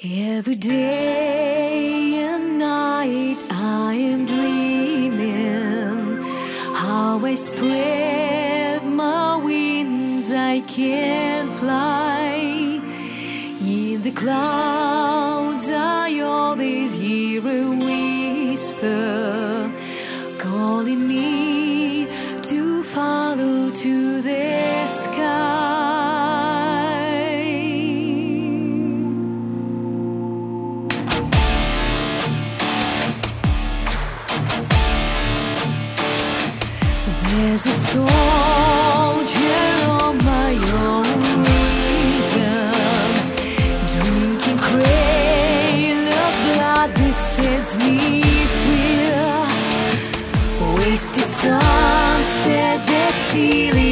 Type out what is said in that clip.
Every day and night I am dreaming how I spread my wings, I can fly. In the clouds, I always hear a whisper calling me to follow to There's a soldier on my own reason, drinking blood sets me free. Wasted sunset that feeling.